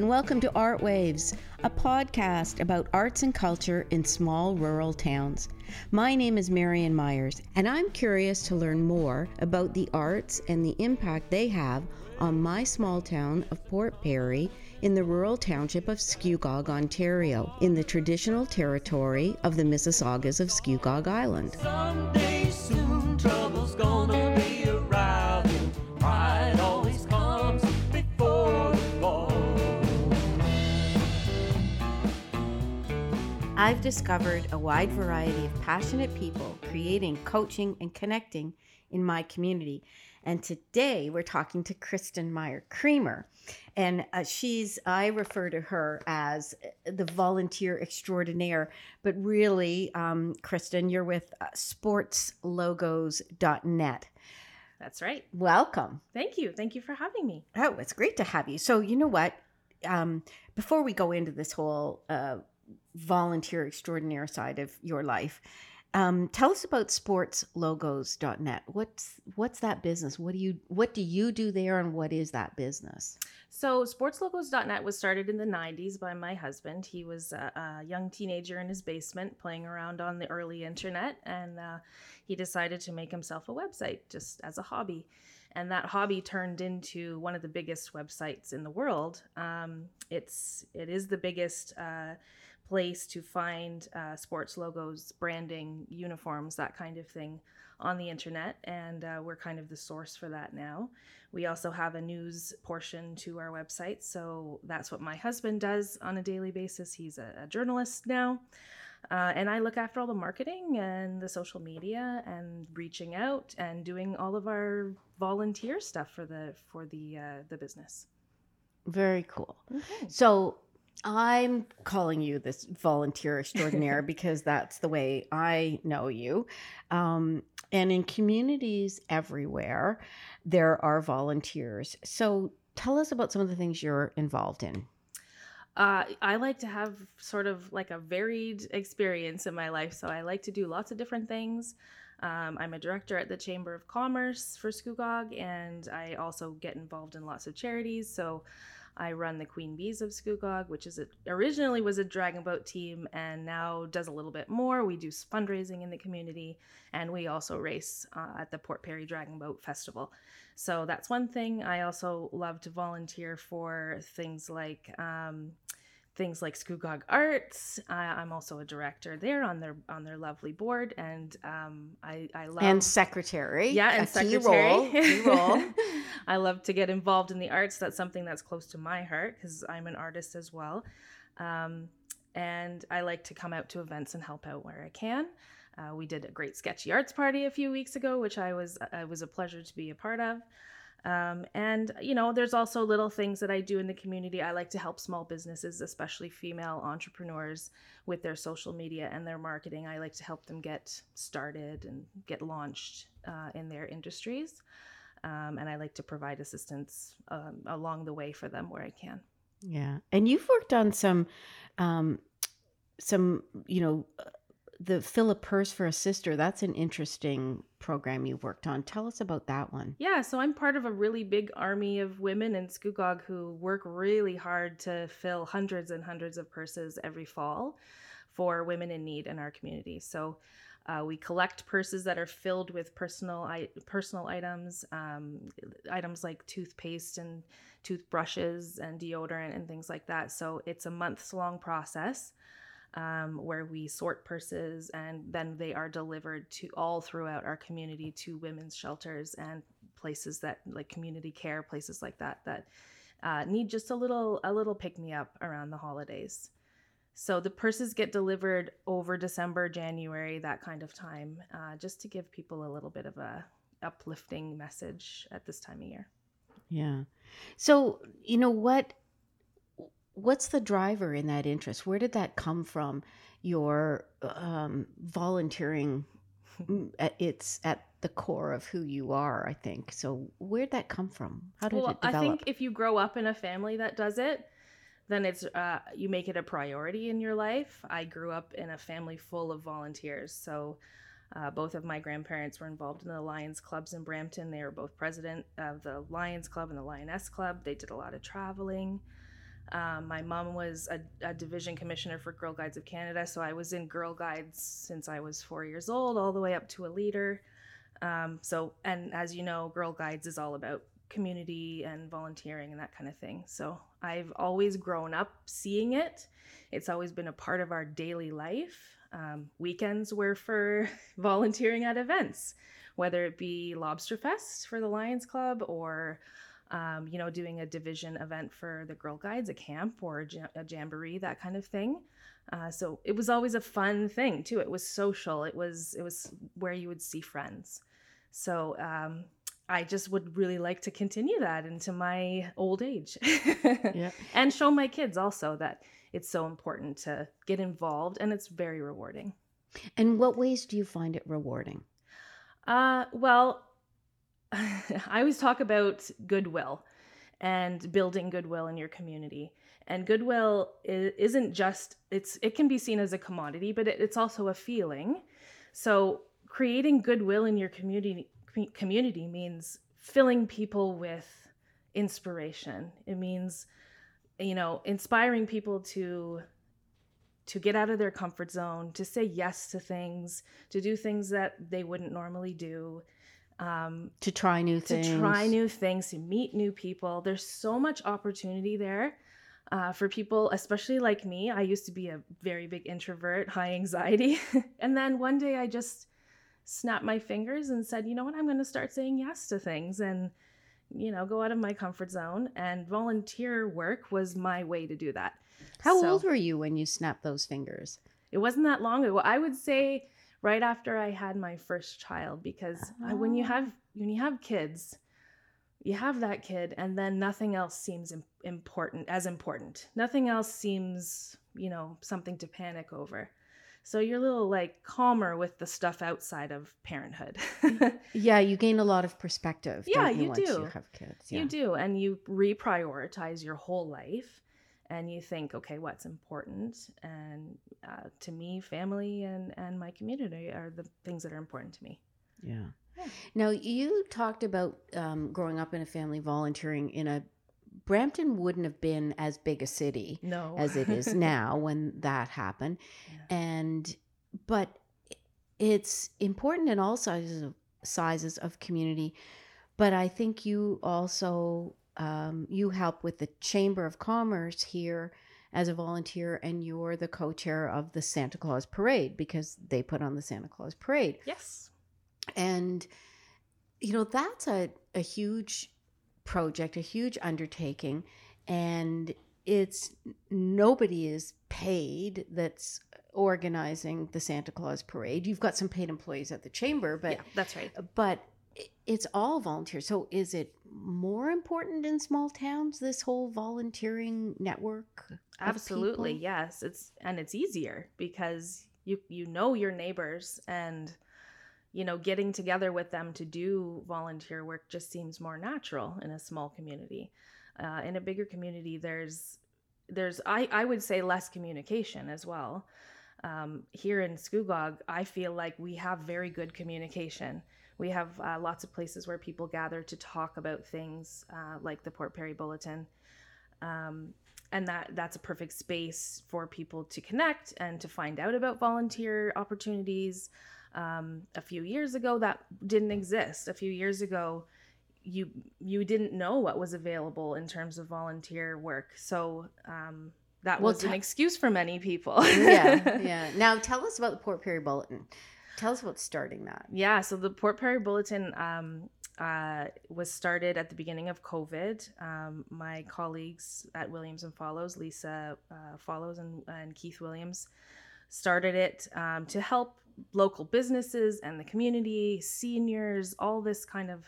and welcome to Art Waves, a podcast about arts and culture in small rural towns. My name is Marian Myers, and I'm curious to learn more about the arts and the impact they have on my small town of Port Perry in the rural township of Scugog, Ontario, in the traditional territory of the Mississaugas of Scugog Island. I've discovered a wide variety of passionate people creating, coaching, and connecting in my community. And today we're talking to Kristen Meyer Creamer. And uh, she's, I refer to her as the volunteer extraordinaire. But really, um, Kristen, you're with uh, sportslogos.net. That's right. Welcome. Thank you. Thank you for having me. Oh, it's great to have you. So, you know what? Um, before we go into this whole uh, volunteer extraordinaire side of your life, um, tell us about sportslogos.net. What's what's that business? What do you what do you do there, and what is that business? So, sportslogos.net was started in the 90s by my husband. He was a, a young teenager in his basement playing around on the early internet, and uh, he decided to make himself a website just as a hobby. And that hobby turned into one of the biggest websites in the world. Um, it's it is the biggest uh, place to find uh, sports logos, branding, uniforms, that kind of thing on the internet, and uh, we're kind of the source for that now. We also have a news portion to our website, so that's what my husband does on a daily basis. He's a, a journalist now. Uh, and I look after all the marketing and the social media and reaching out and doing all of our volunteer stuff for the for the uh, the business. Very cool. So I'm calling you this volunteer extraordinaire because that's the way I know you. Um, and in communities everywhere, there are volunteers. So tell us about some of the things you're involved in. Uh, I like to have sort of like a varied experience in my life. So I like to do lots of different things. Um, I'm a director at the Chamber of Commerce for Scugog, and I also get involved in lots of charities. So I run the Queen Bees of Scugog, which is a, originally was a dragon boat team and now does a little bit more. We do fundraising in the community, and we also race uh, at the Port Perry Dragon Boat Festival. So that's one thing. I also love to volunteer for things like um, things like Scugog Arts. I, I'm also a director there on their on their lovely board, and um, I I love And secretary. yeah, and a key secretary. role. Key role. I love to get involved in the arts. That's something that's close to my heart because I'm an artist as well. Um, and I like to come out to events and help out where I can. Uh, we did a great sketchy arts party a few weeks ago, which I was uh, was a pleasure to be a part of. Um, and you know, there's also little things that I do in the community. I like to help small businesses, especially female entrepreneurs, with their social media and their marketing. I like to help them get started and get launched uh, in their industries. Um, and I like to provide assistance um, along the way for them where I can. Yeah, and you've worked on some, um, some you know, uh, fill a Purse for a Sister. That's an interesting program you've worked on. Tell us about that one. Yeah, so I'm part of a really big army of women in Scugog who work really hard to fill hundreds and hundreds of purses every fall for women in need in our community. So uh, we collect purses that are filled with personal I- personal items, um, items like toothpaste and toothbrushes and deodorant and things like that. So it's a months long process um, where we sort purses and then they are delivered to all throughout our community to women's shelters and places that like community care places like that that uh, need just a little a little pick me up around the holidays. So the purses get delivered over December, January, that kind of time, uh, just to give people a little bit of a uplifting message at this time of year. Yeah. So you know what? What's the driver in that interest? Where did that come from? Your um, volunteering. mm, at- It's at the core of who you are, I think. So where'd that come from? How did well, it develop? Well, I think if you grow up in a family that does it, then it's uh, you make it a priority in your life. I grew up in a family full of volunteers, so uh, both of my grandparents were involved in the Lions clubs in Brampton. They were both president of the Lions Club and the Lioness Club. They did a lot of traveling. Um, my mom was a, a division commissioner for Girl Guides of Canada, so I was in Girl Guides since I was four years old, all the way up to a leader. Um, so, and as you know, Girl Guides is all about community and volunteering and that kind of thing. So, I've always grown up seeing it. It's always been a part of our daily life. Um, weekends were for volunteering at events, whether it be Lobster Fest for the Lions Club or um, you know, doing a division event for the Girl Guides, a camp or a, jam- a jamboree, that kind of thing. Uh, so it was always a fun thing too. It was social. It was it was where you would see friends. So um, I just would really like to continue that into my old age, Yeah. and show my kids also that it's so important to get involved, and it's very rewarding. And what ways do you find it rewarding? Uh, well, I always talk about goodwill and building goodwill in your community. And goodwill isn't just it's it can be seen as a commodity, but it, it's also a feeling. So creating goodwill in your community community means filling people with inspiration. It means you know inspiring people to to get out of their comfort zone, to say yes to things, to do things that they wouldn't normally do, um, To try new things. to try new things, to meet new people. There's so much opportunity there uh, for people, especially like me. I used to be a very big introvert, high anxiety. and then one day I just snapped my fingers and said, you know what, I'm going to start saying yes to things and, you know, go out of my comfort zone. And volunteer work was my way to do that. How So- old were you when you snapped those fingers? it wasn't that long ago. I would say right after I had my first child because I- when you Oh. have when you have kids, you have that kid and then nothing else seems important as important. Nothing else seems, you know, something to panic over. So you're a little like calmer with the stuff outside of parenthood. Yeah, you gain a lot of perspective. Yeah, you, you do. You have kids. Yeah. You do, and you reprioritize your whole life, and you think, okay, what's important? And uh, to me, family and and my community are the things that are important to me. Yeah. Yeah. Now you talked about um, growing up in a family volunteering in a Brampton wouldn't have been as big a city No, as it is now when that happened, and but it's important in all sizes of sizes of community. But I think you also um, you help with the Chamber of Commerce here as a volunteer, and you're the co-chair of the Santa Claus Parade because they put on the Santa Claus Parade. Yes, and you know that's a, a huge project a huge undertaking and it's nobody is paid that's organizing the santa claus parade. You've got some paid employees at the chamber but yeah, that's right. but it's all volunteer so is it more important in small towns this whole volunteering network Absolutely, people? yes. It's and it's easier because you you know your neighbors and you know getting together with them to do volunteer work just seems more natural in a small community. Uh, in a bigger community, there's there's I I would say less communication as well. Um, here in Scugog, I feel like we have very good communication. We have uh, lots of places where people gather to talk about things uh, like the Port Perry Bulletin. Um, and that that's a perfect space for people to connect and to find out about volunteer opportunities. Um, a few years ago that didn't exist. A few years ago you you didn't know what was available in terms of volunteer work. So um, that Well, was an excuse for many people. Yeah yeah. Now tell us about the port perry bulletin tell us about starting that Yeah, so the Port Perry Bulletin um, uh, was started at the beginning of COVID. Um, my colleagues at Williams and Follows, Lisa uh, Follows and, and Keith Williams, started it um, to help local businesses and the community, seniors, all this kind of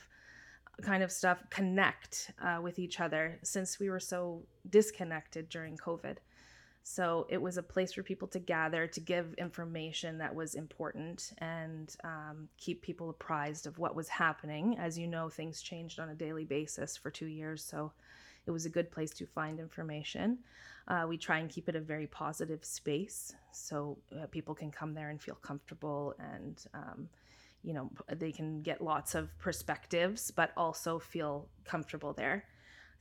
kind of stuff connect uh, with each other since we were so disconnected during COVID. So it was a place for people to gather to give information that was important and um, keep people apprised of what was happening. As you know, things changed on a daily basis for two years, so it was a good place to find information. Uh, we try and keep it a very positive space so uh, people can come there and feel comfortable and um, you know they can get lots of perspectives but also feel comfortable there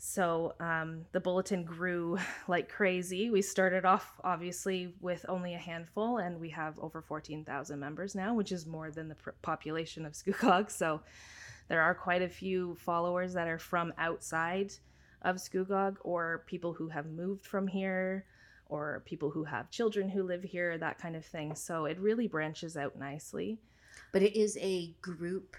So um, the bulletin grew like crazy. We started off obviously with only a handful, and we have over 14,000 members now, which is more than the pr- population of Scugog. So there are quite a few followers that are from outside of Scugog or people who have moved from here or people who have children who live here, that kind of thing. So it really branches out nicely. But it is a group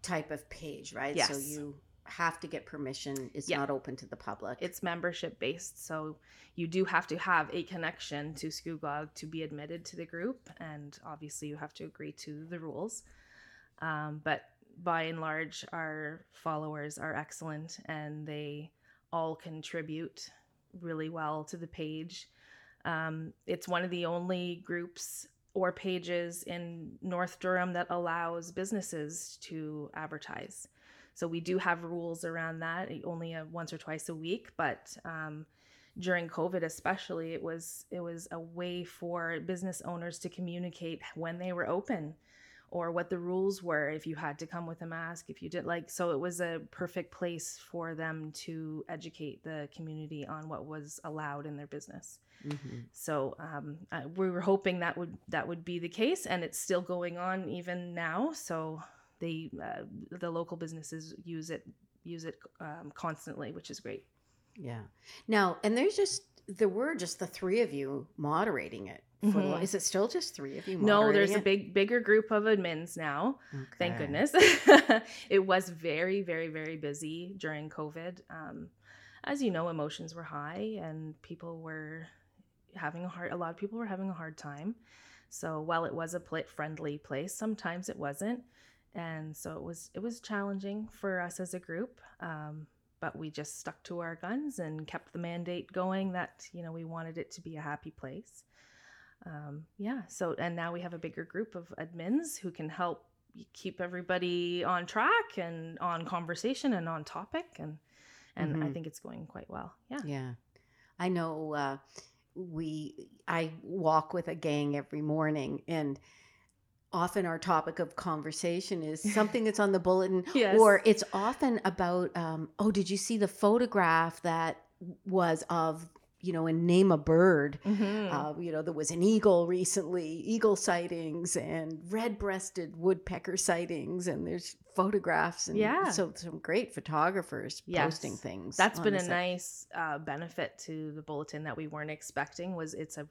type of page, right? Yes. So you have to get permission. It's Yeah. not open to the public. It's membership based, so you do have to have a connection to Scugog to be admitted to the group, and obviously you have to agree to the rules. Um, but by and large, our followers are excellent, and they all contribute really well to the page. Um, it's one of the only groups or pages in North Durham that allows businesses to advertise. So we do have rules around that, only a once or twice a week. But um, during COVID, especially, it was it was a way for business owners to communicate when they were open, or what the rules were. If you had to come with a mask, if you did like, so it was a perfect place for them to educate the community on what was allowed in their business. Mhm. So um, uh, we were hoping that would that would be the case, and it's still going on even now. So they uh, the local businesses use it use it um, constantly, which is great. Yeah. Now, and there's just there were just the three of you moderating it. The, Mhm. is it still just three of you? No, there's a big bigger group of admins now. it? Thank goodness. it was very very very busy during COVID. Um, as you know, emotions were high and people were having a hard. A lot of people were having a hard time. So while it was a pla friendly place, sometimes it wasn't, and so it was it was challenging for us as a group. Um, but we just stuck to our guns and kept the mandate going that you know we wanted it to be a happy place. Um, yeah. So and now we have a bigger group of admins who can help keep everybody on track and on conversation and on topic and and I Mhm. think it's going quite well. Yeah. Yeah. I know uh, we I walk with a gang every morning and often our topic of conversation is something that's on the bulletin Yes. or it's often about um, oh did you see the photograph that was of you know and name a bird Mhm. uh, you know, there was an eagle recently, eagle sightings and red-breasted woodpecker sightings, and there's photographs and Yeah. so some great photographers posting things. that's been a site. nice uh, benefit to the bulletin that we weren't expecting. Was it's a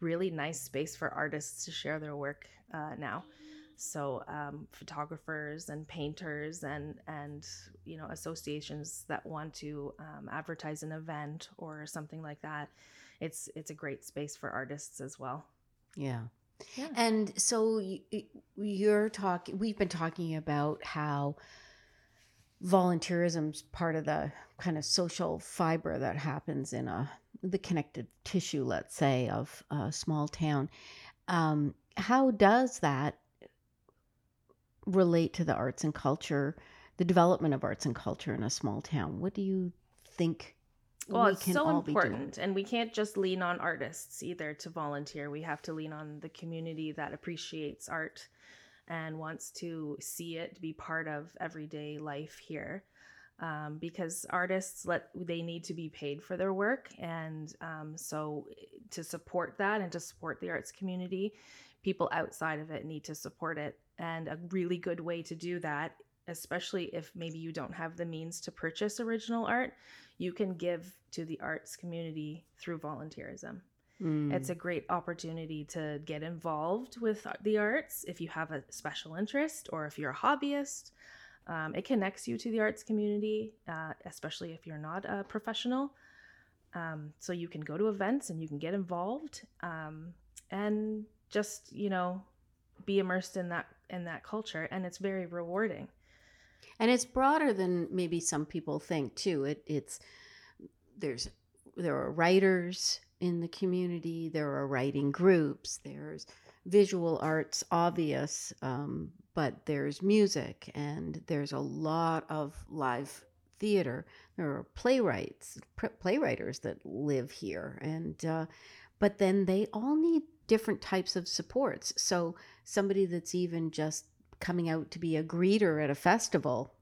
really nice space for artists to share their work uh, now. So um, photographers and painters and and you know associations that want to um, advertise an event or something like that. It's it's a great space for artists as well. Yeah. Yeah. And so you're talking. We've been talking about how volunteerism's part of the kind of social fiber that happens in a the connective tissue, let's say, of a small town. Um, how does that relate to the arts and culture, the development of arts and culture in a small town? What do you think? Well, we it's so important, and we can't just lean on artists either to volunteer. We have to lean on the community that appreciates art and wants to see it be part of everyday life here. Um, because artists let they need to be paid for their work, and um, so to support that and to support the arts community, people outside of it need to support it. And a really good way to do that, especially if maybe you don't have the means to purchase original art, you can give to the arts community through volunteerism. Mm. It's a great opportunity to get involved with the arts if you have a special interest or if you're a hobbyist. Um, it connects you to the arts community, uh, especially if you're not a professional. Um, so you can go to events and you can get involved um, and just you know be immersed in that in that culture, and it's very rewarding. and it's broader than maybe some people think too it it's there's there are writers in the community there are writing groups there's visual arts obvious um, but there's music and there's a lot of live theater. There are playwrights playwriters that live here and uh, but then they all need different types of supports. So somebody that's even just coming out to be a greeter at a festival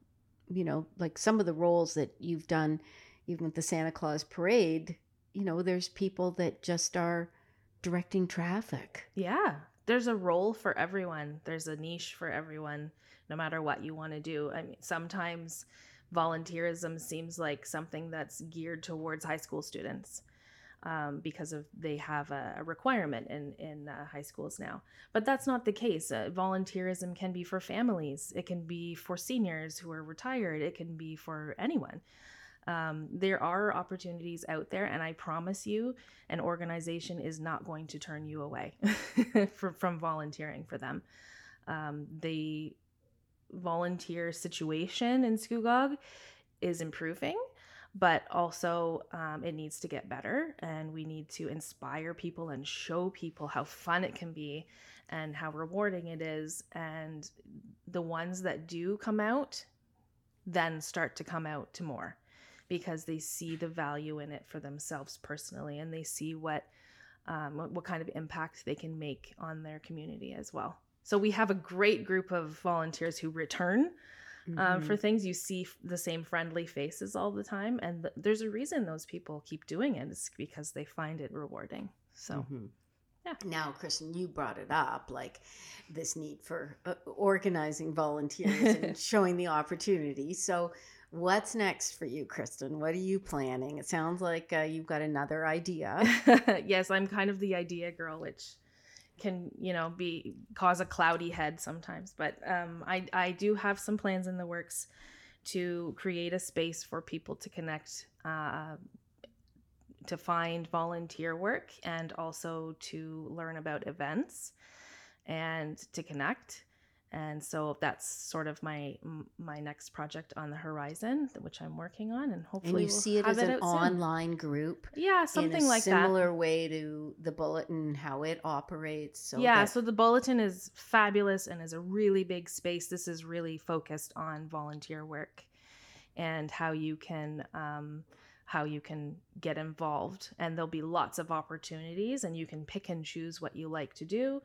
you know like some of the roles that you've done even with the Santa Claus parade, you know, there's people that just are directing traffic. Yeah, there's a role for everyone. There's a niche for everyone, no matter what you want to do. I mean, sometimes volunteerism seems like something that's geared towards high school students um, because of they have a, a requirement in in uh, high schools now. But that's not the case. Uh, volunteerism can be for families. It can be for seniors who are retired. It can be for anyone. Um, there are opportunities out there, and I promise you, an organization is not going to turn you away from, from volunteering for them. Um, the volunteer situation in Scugog is improving, but also um, it needs to get better, and we need to inspire people and show people how fun it can be and how rewarding it is. And the ones that do come out then start to come out to more because they see the value in it for themselves personally and they see what um, what, kind of impact they can make on their community as well. So we have a great group of volunteers who return um, for Mhm. things. You see f- the same friendly faces all the time, and th- there's a reason those people keep doing it. It's because they find it rewarding. So Mhm. Yeah. Now, Kristen, you brought it up, like this need for uh, organizing volunteers and showing the opportunity. So, what's next for you, Kristen? What are you planning? It sounds like uh, you've got another idea. yes, I'm kind of the idea girl, which can you know be cause a cloudy head sometimes. But um, I I do have some plans in the works to create a space for people to connect, uh, to find volunteer work, and also to learn about events and to connect. And so that's sort of my my next project on the horizon, which I'm working on, and hopefully and you we'll see it as an out soon. online group. Yeah, something like that. similar way to the bulletin, how it operates. So yeah, that- so the bulletin is fabulous and is a really big space. This is really focused on volunteer work and how you can um, how you can get involved. And there'll be lots of opportunities, and you can pick and choose what you like to do.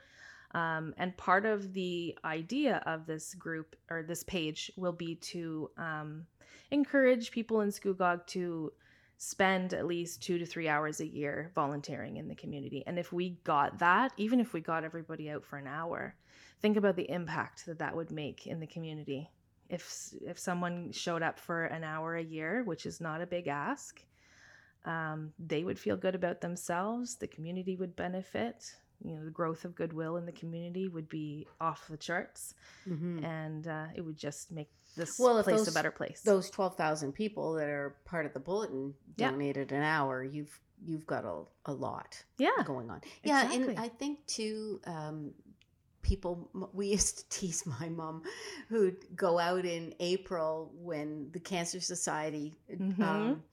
Um, and part of the idea of this group or this page will be to um, encourage people in Scugog to spend at least two to three hours a year volunteering in the community. And if we got that, even if we got everybody out for an hour, think about the impact that that would make in the community. If if someone showed up for an hour a year, which is not a big ask, um, they would feel good about themselves. The community would benefit. You know, the growth of goodwill in the community would be off the charts, Mhm. and uh, it would just make this Well, place those- a better place. those twelve thousand people that are part of the bulletin Yeah. donated an hour. You've you've got a, a lot yeah, going on. Yeah, Exactly. and I think too, um, people. We used to tease my mom, who'd go out in April when the Cancer Society Mhm. um,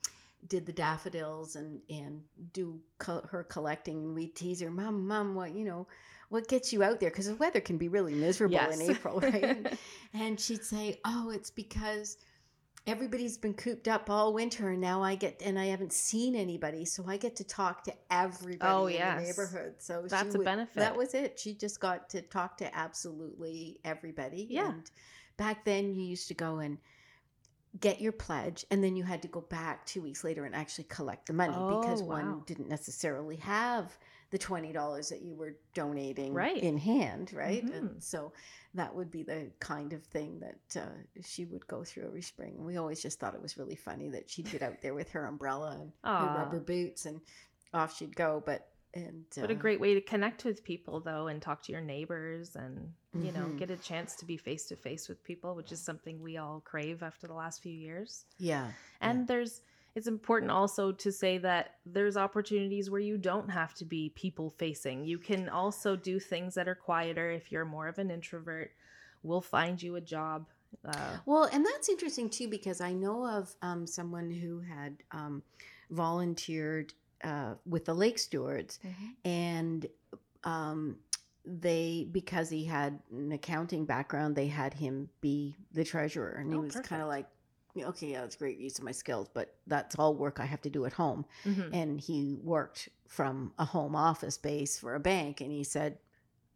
did the daffodils and and do co- her collecting. And we tease her, Mom, Mom, what you know. What gets you out there? Because the weather can be really miserable in April, right? And she'd say, "Oh, it's because everybody's been cooped up all winter, and now I get and I haven't seen anybody, so I get to talk to everybody Oh, in yes. the neighborhood." So That's a would- benefit. That was it. She just got to talk to absolutely everybody. Yeah. And back then, you used to go and get your pledge, and then you had to go back two weeks later and actually collect the money because Oh, one wow. didn't necessarily have the twenty dollars that you were donating Right. in hand, right? Mhm. And so that would be the kind of thing that uh, she would go through every spring. And we always just thought it was really funny that she'd get out there with her umbrella and her rubber boots, and off she'd go. But and What a uh, great way to connect with people, though, and talk to your neighbors and, you know, Mhm. get a chance to be face to face with people, which is something we all crave after the last few years. yeah, And there's, it's important also to say that there's opportunities where you don't have to be people facing. You can also do things that are quieter if you're more of an introvert. We'll find you a job. Uh, Well, and that's interesting too because I know of um, someone who had um, volunteered uh, with the Lake Stewards, and um, they because he had an accounting background, they had him be the treasurer, and he Oh, was kind of like, okay, yeah, that's great use of my skills, but that's all work I have to do at home. mhm. And he worked from a home office base for a bank, and he said.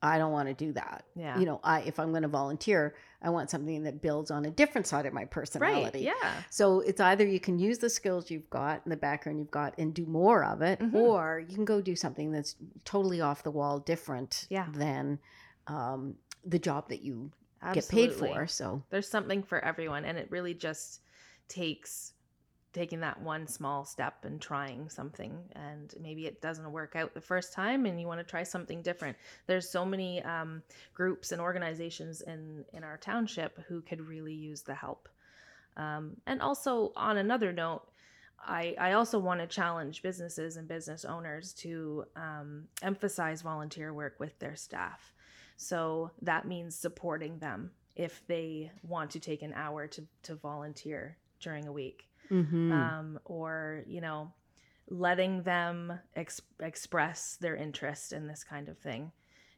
I don't want to do that. Yeah. You know, I if I'm going to volunteer, I want something that builds on a different side of my right. personality. Yeah. So it's either you can use the skills you've got and the background you've got and do more of it, Mhm. or you can go do something that's totally off the wall, different Yeah. than um, the job that you Absolutely. get paid for. So There's something for everyone, and it really just takes taking that one small step and trying something and maybe it doesn't work out the first time and you want to try something different there's so many um, groups and organizations in in our township who could really use the help um, and also on another note I, I also want to challenge businesses and business owners to um, emphasize volunteer work with their staff so that means supporting them if they want to take an hour to, to volunteer during a week. Mhm. um, or you know letting them ex- express their interest in this kind of thing.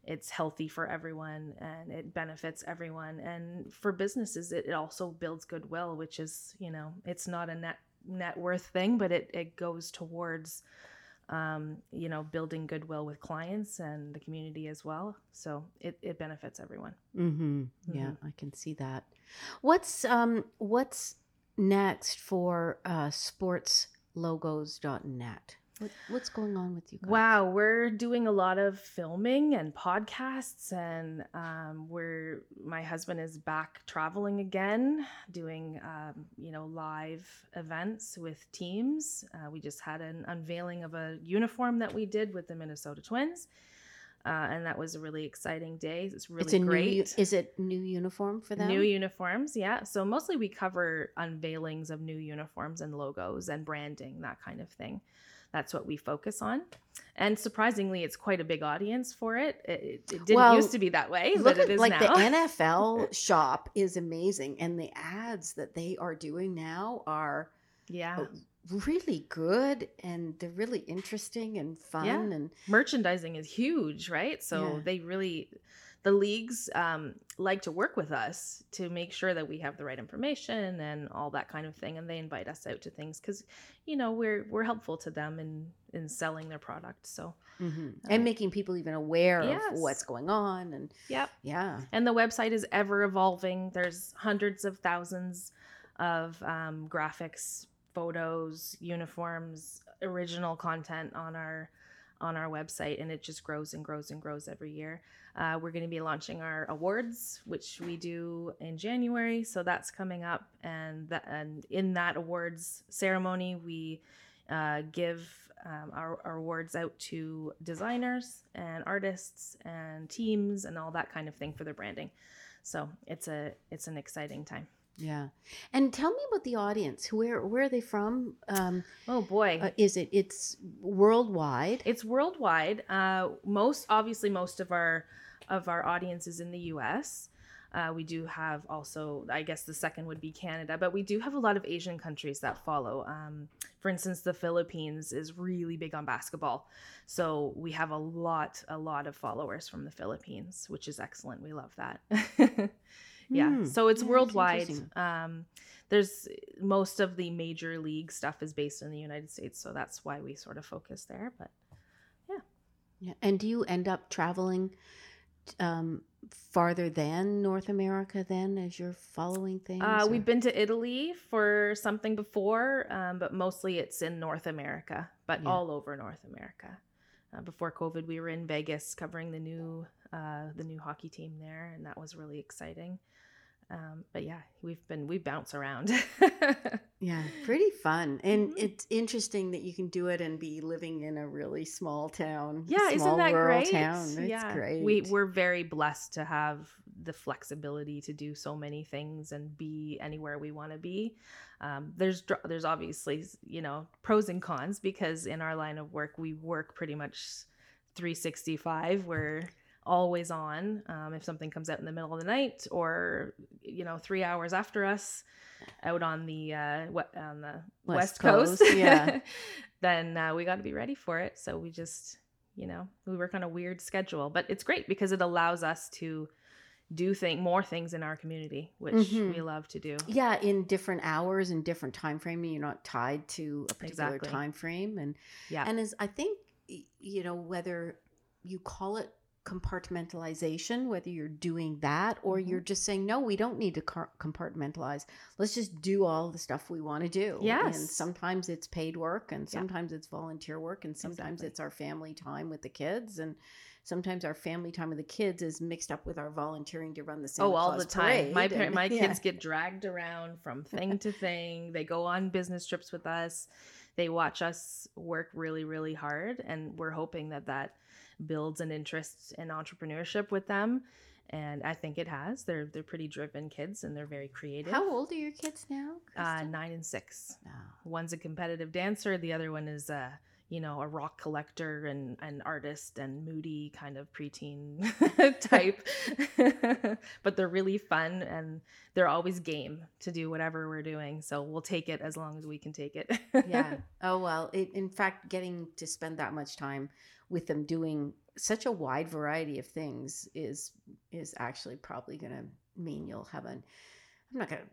It's healthy for everyone and it benefits everyone. And for businesses it, it also builds goodwill which is you know it's not a net net worth thing but it, it goes towards um, you know building goodwill with clients and the community as well so it, it benefits everyone Mm-hmm. Yeah, Mhm. I can see that. What's um what's next for uh sportslogos.net? What, what's going on with you guys? Wow, we're doing a lot of filming and podcasts, and um, we're my husband is back traveling again, doing um, you know live events with teams. Uh, we just had an unveiling of a uniform that we did with the Minnesota Twins, uh, and that was a really exciting day. It's really it's a great. new is it new uniform for them? New uniforms, yeah. So mostly we cover unveilings of new uniforms and logos and branding, that kind of thing. That's what we focus on. And surprisingly, it's quite a big audience for it. It, it- didn't Well, used to be that way, Look but it at is like now. the NFL shop is amazing and the ads that they are doing now are yeah. Really good and they're really interesting and fun Yeah. and Merchandising is huge, right? So Yeah. they really, the leagues um, like to work with us to make sure that we have the right information and all that kind of thing. And they invite us out to things because, you know, we're we're helpful to them in in selling their product. So Mhm. Uh, and making people even aware yes. of what's going on and Yep. yeah And the website is ever evolving. There's hundreds of thousands of um, graphics, photos, uniforms, original content on our on our website, and it just grows and grows and grows every year. Uh, we're going to be launching our awards, which we do in January, so that's coming up. And that, and in that awards ceremony, we uh, give um, our, our awards out to designers and artists and teams and all that kind of thing for their branding. So it's a it's an exciting time. yeah and tell me about the audience where where are they from um Oh boy, uh, is it it's worldwide it's worldwide. Uh, most obviously, most of our of our audience is in the U.S. Uh, we do have also, I guess, the second would be Canada, but we do have a lot of Asian countries that follow. Um, for instance, the Philippines is really big on basketball, so we have a lot, a lot of followers from the Philippines, which is excellent. We love that. yeah, Hmm. so it's Yeah, worldwide. um, there's most of the major league stuff is based in the United States, so that's why we sort of focus there. But yeah. yeah and do you end up traveling um farther than north america then as you're following things uh, or- we've been to Italy for something before, um, but mostly it's in North America, but Yeah. all over North America. Uh, before COVID, we were in Vegas covering the new uh, the new hockey team there, and that was really exciting. Um, but yeah, we've been we bounce around. yeah pretty fun and Mhm. it's interesting that you can do it and be living in a really small town yeah, small isn't that rural great? town it's yeah, great we we're very blessed to have the flexibility to do so many things and be anywhere we want to be. Um, there's there's obviously you know pros and cons because in our line of work we work pretty much 365. We're always on. Um, if something comes out in the middle of the night or you know three hours after us out on the uh, what on the West west, coast, Coast, yeah. then uh, we got to be ready for it. So we just you know we work on a weird schedule, but it's great because it allows us to do think more things in our community, which Mhm. we love to do. yeah in different hours and different time frame you're not tied to a particular Exactly. time frame and Yeah. and as i think you know whether you call it compartmentalization, whether you're doing that or Mhm. you're just saying, no, we don't need to compartmentalize. Let's just do all the stuff we want to do. Yes. And sometimes it's paid work and Yeah. sometimes it's volunteer work and sometimes Exactly. it's our family time with the kids. And sometimes our family time with the kids is mixed up with our volunteering to run the Santa Oh, all Claus the time. My par- and- my yeah. kids get dragged around from thing to thing. They go on business trips with us. They watch us work really, really hard, and we're hoping that that builds an interest in entrepreneurship with them. And I think it has. They're they're pretty driven kids, and they're very creative. How old are your kids now? Uh, nine and six. Oh. One's a competitive dancer. The other one is a you know a rock collector and an artist and moody kind of preteen type. but they're really fun and they're always game to do whatever we're doing. So we'll take it as long as we can take it. yeah. Oh well. It, in fact, getting to spend that much time with them doing such a wide variety of things is is actually probably going to mean you'll have an. I'm not going to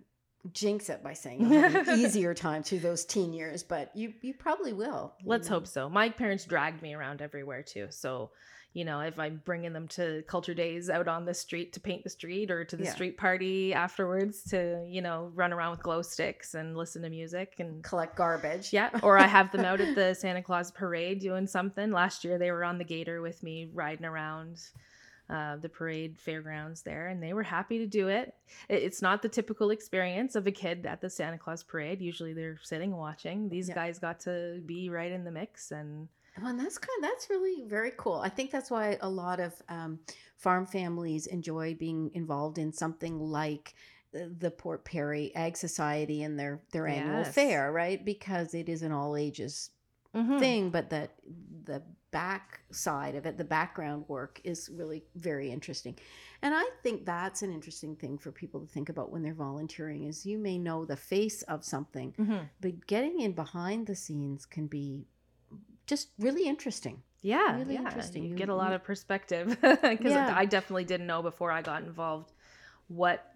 jinx it by saying you'll have an easier time through those teen years, but you you probably will. you Let's know. hope so. My parents dragged me around everywhere too. So, you know, if I'm bringing them to culture days out on the street to paint the street or to the Yeah. street party afterwards to, you know, run around with glow sticks and listen to music and collect garbage. yeah, or I have them out at the Santa Claus parade doing something. Last year they were on the gator with me riding around uh, the parade fairgrounds there, and they were happy to do it. it. It's not the typical experience of a kid at the Santa Claus parade. Usually they're sitting watching. These Yeah. guys got to be right in the mix, and Well, and that's kind of that's really very cool. I think that's why a lot of um, farm families enjoy being involved in something like the- the Port Perry Ag Society and their their annual Yes. fair, right? Because it is an all ages Mhm. thing, but that the back side of it, the background work, is really very interesting. And I think that's an interesting thing for people to think about when they're volunteering. Is you may know the face of something, Mhm. but getting in behind the scenes can be just really interesting. Yeah, Really yeah. interesting. You You- get a lot of perspective because Yeah. I definitely didn't know before I got involved what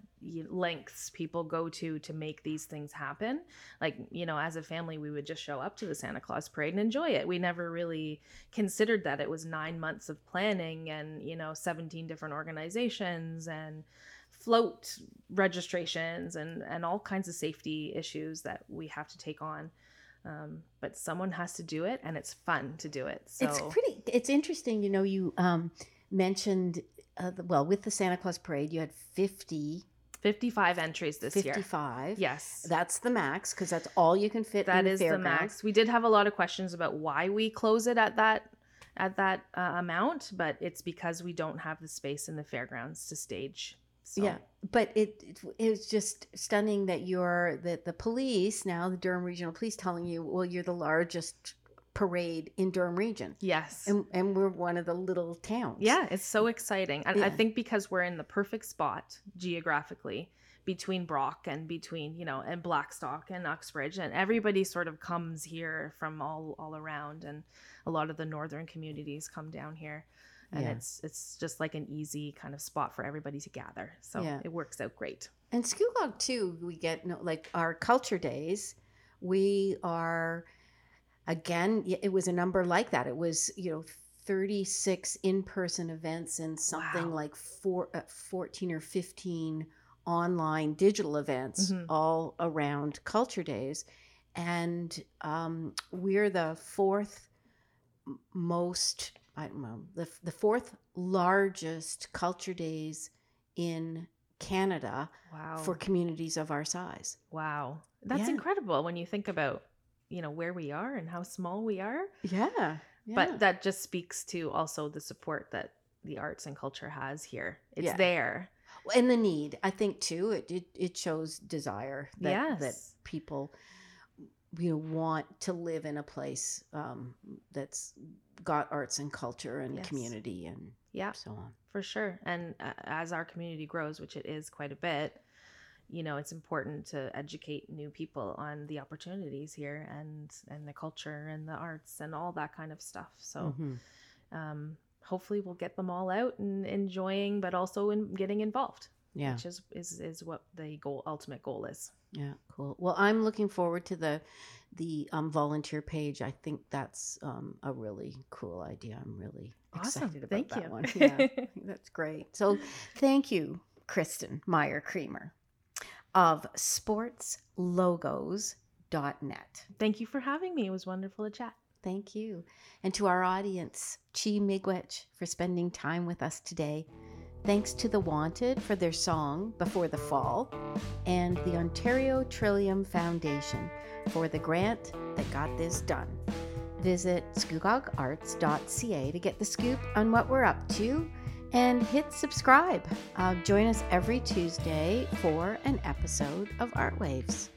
lengths people go to to make these things happen. Like, you know, as a family, we would just show up to the Santa Claus parade and enjoy it. We never really considered that it was nine months of planning and, you know, 17 different organizations and float registrations and, and all kinds of safety issues that we have to take on. Um, but someone has to do it and it's fun to do it. So It's pretty. It's interesting. You know, you um, mentioned uh, the, well with the Santa Claus parade, you had 50, 55 entries this year. 55. Yes. That's the max because that's all you can fit. that in the is the max. We did have a lot of questions about why we close it at that at that uh, amount, but it's because we don't have the space in the fairgrounds to stage. So. Yeah, but it, it it was just stunning that you're that the police now the Durham Regional Police telling you well you're the largest parade in Durham Region Yes. and and we're one of the little towns. Yeah, it's so exciting. And I Yeah. think because we're in the perfect spot geographically between Brock and between, you know, and Blackstock and Uxbridge and everybody sort of comes here from all all around and a lot of the northern communities come down here. And Yeah. it's it's just like an easy kind of spot for everybody to gather. So Yeah. it works out great. And Scugog too, we get no, like our culture days. We are again. It was a number like that. It was you know thirty six in person events and something Wow. like four, uh, 14 or fifteen online digital events Mhm. all around culture days, and um, we're the fourth most. I don't know the the fourth largest culture days in Canada Wow. for communities of our size. wow. That's Yeah. incredible when you think about, you know, where we are and how small we are. Yeah. But that just speaks to also the support that the arts and culture has here. It's Yeah. there. and the need, I think too, it it, it shows desire that that people you know want to live in a place um, that's got arts and culture and Yes. community and Yeah. so on. For sure. And uh, as our community grows, which it is quite a bit, you know, it's important to educate new people on the opportunities here and and the culture and the arts and all that kind of stuff. So Mhm. um, hopefully we'll get them all out and enjoying, but also in getting involved, yeah, which is, is is what the goal ultimate goal is. Yeah, cool. Well, I'm looking forward to the the um, volunteer page. I think that's um, a really cool idea. I'm really Awesome. excited about Thank that you. one. Yeah, that's great. So thank you, Kristen Meyer Creamer of sportslogos.net. Thank you for having me. It was wonderful to chat. Thank you. And to our audience, Chi Miigwech for spending time with us today. Thanks to The Wanted for their song Before the Fall, and the Ontario Trillium Foundation for the grant that got this done. Visit scugogarts.ca to get the scoop on what we're up to and hit subscribe. Uh, join us every Tuesday for an episode of Art Waves.